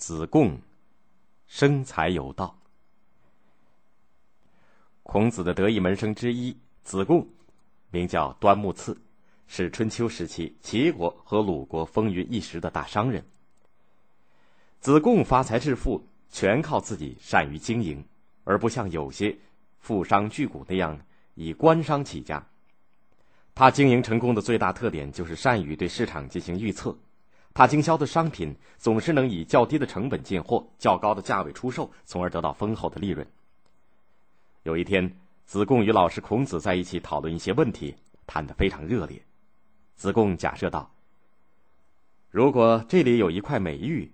子贡生财有道。孔子的得意门生之一子贡，名叫端木赐，是春秋时期齐国和鲁国风云一时的大商人。子贡发财致富，全靠自己善于经营，而不像有些富商巨贾那样以官商起家。他经营成功的最大特点就是善于对市场进行预测。他经销的商品总是能以较低的成本进货，较高的价位出售，从而得到丰厚的利润。有一天，子贡与老师孔子在一起讨论一些问题，谈得非常热烈。子贡假设道：“如果这里有一块美玉，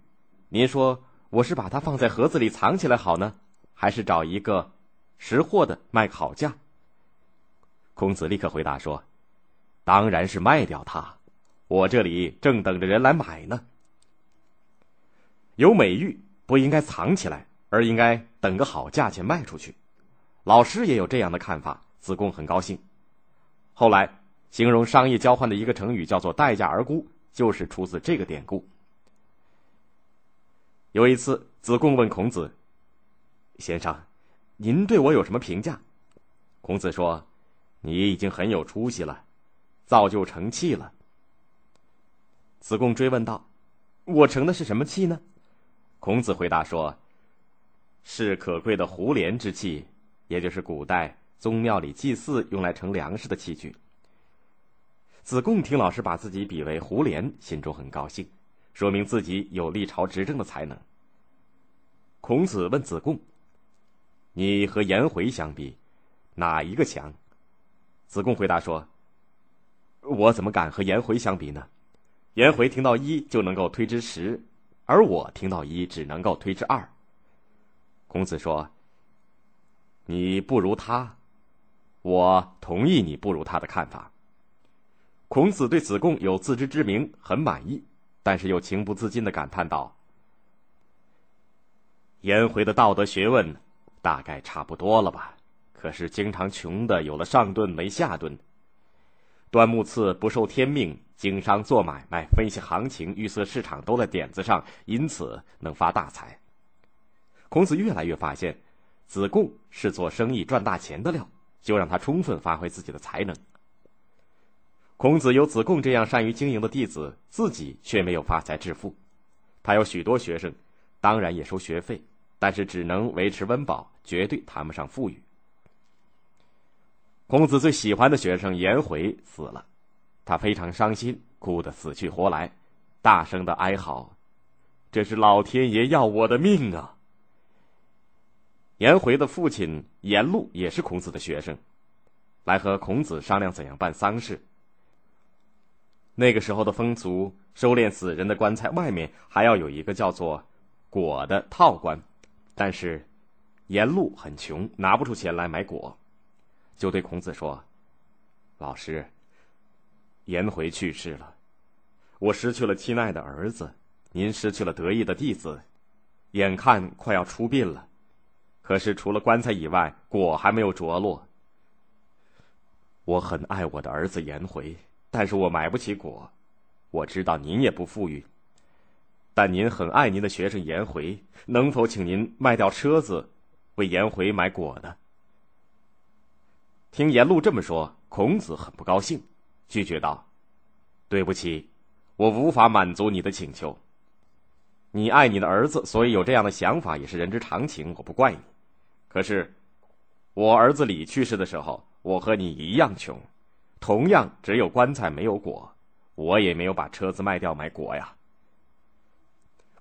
您说我是把它放在盒子里藏起来好呢，还是找一个识货的卖个好价？”孔子立刻回答说：“当然是卖掉它。”我这里正等着人来买呢。有美玉不应该藏起来，而应该等个好价钱卖出去。老师也有这样的看法，子贡很高兴。后来，形容商业交换的一个成语叫做“待价而沽”，就是出自这个典故。有一次，子贡问孔子：“先生，您对我有什么评价？”孔子说：“你已经很有出息了，造就成器了。”子贡追问道：“我成的是什么器呢？”孔子回答说：“是可贵的胡连之器，也就是古代宗庙里祭祀用来盛粮食的器具。”子贡听老师把自己比为胡连，心中很高兴，说明自己有历朝执政的才能。孔子问子贡：“你和颜回相比，哪一个强？”子贡回答说：“我怎么敢和颜回相比呢？”颜回听到一就能够推知十，而我听到一只能够推知二。孔子说：“你不如他，我同意你不如他的看法。”孔子对子贡有自知之明很满意，但是又情不自禁的感叹道：“颜回的道德学问大概差不多了吧？可是经常穷的有了上顿没下顿。端木赐不受天命。”经商做买卖、分析行情、预测市场都在点子上，因此能发大财。孔子越来越发现，子贡是做生意赚大钱的料，就让他充分发挥自己的才能。孔子有子贡这样善于经营的弟子，自己却没有发财致富。他有许多学生，当然也收学费，但是只能维持温饱，绝对谈不上富裕。孔子最喜欢的学生颜回死了。他非常伤心，哭得死去活来，大声的哀嚎：“这是老天爷要我的命啊！”颜回的父亲颜路也是孔子的学生，来和孔子商量怎样办丧事。那个时候的风俗，收敛死人的棺材外面还要有一个叫做“果”的套棺，但是颜路很穷，拿不出钱来买果，就对孔子说：“老师。”颜回去世了，我失去了亲爱的儿子，您失去了得意的弟子，眼看快要出殡了，可是除了棺材以外，果还没有着落。我很爱我的儿子颜回，但是我买不起果。我知道您也不富裕，但您很爱您的学生颜回，能否请您卖掉车子，为颜回买果呢？听颜路这么说，孔子很不高兴。拒绝道：“对不起，我无法满足你的请求。你爱你的儿子，所以有这样的想法也是人之常情，我不怪你。可是，我儿子李去世的时候，我和你一样穷，同样只有棺材没有果，我也没有把车子卖掉买果呀。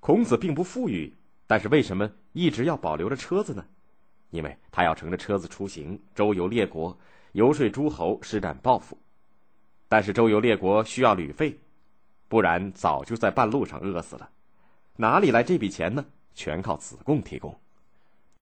孔子并不富裕，但是为什么一直要保留着车子呢？因为他要乘着车子出行，周游列国，游说诸侯，施展抱负。”但是周游列国需要旅费，不然早就在半路上饿死了。哪里来这笔钱呢？全靠子贡提供。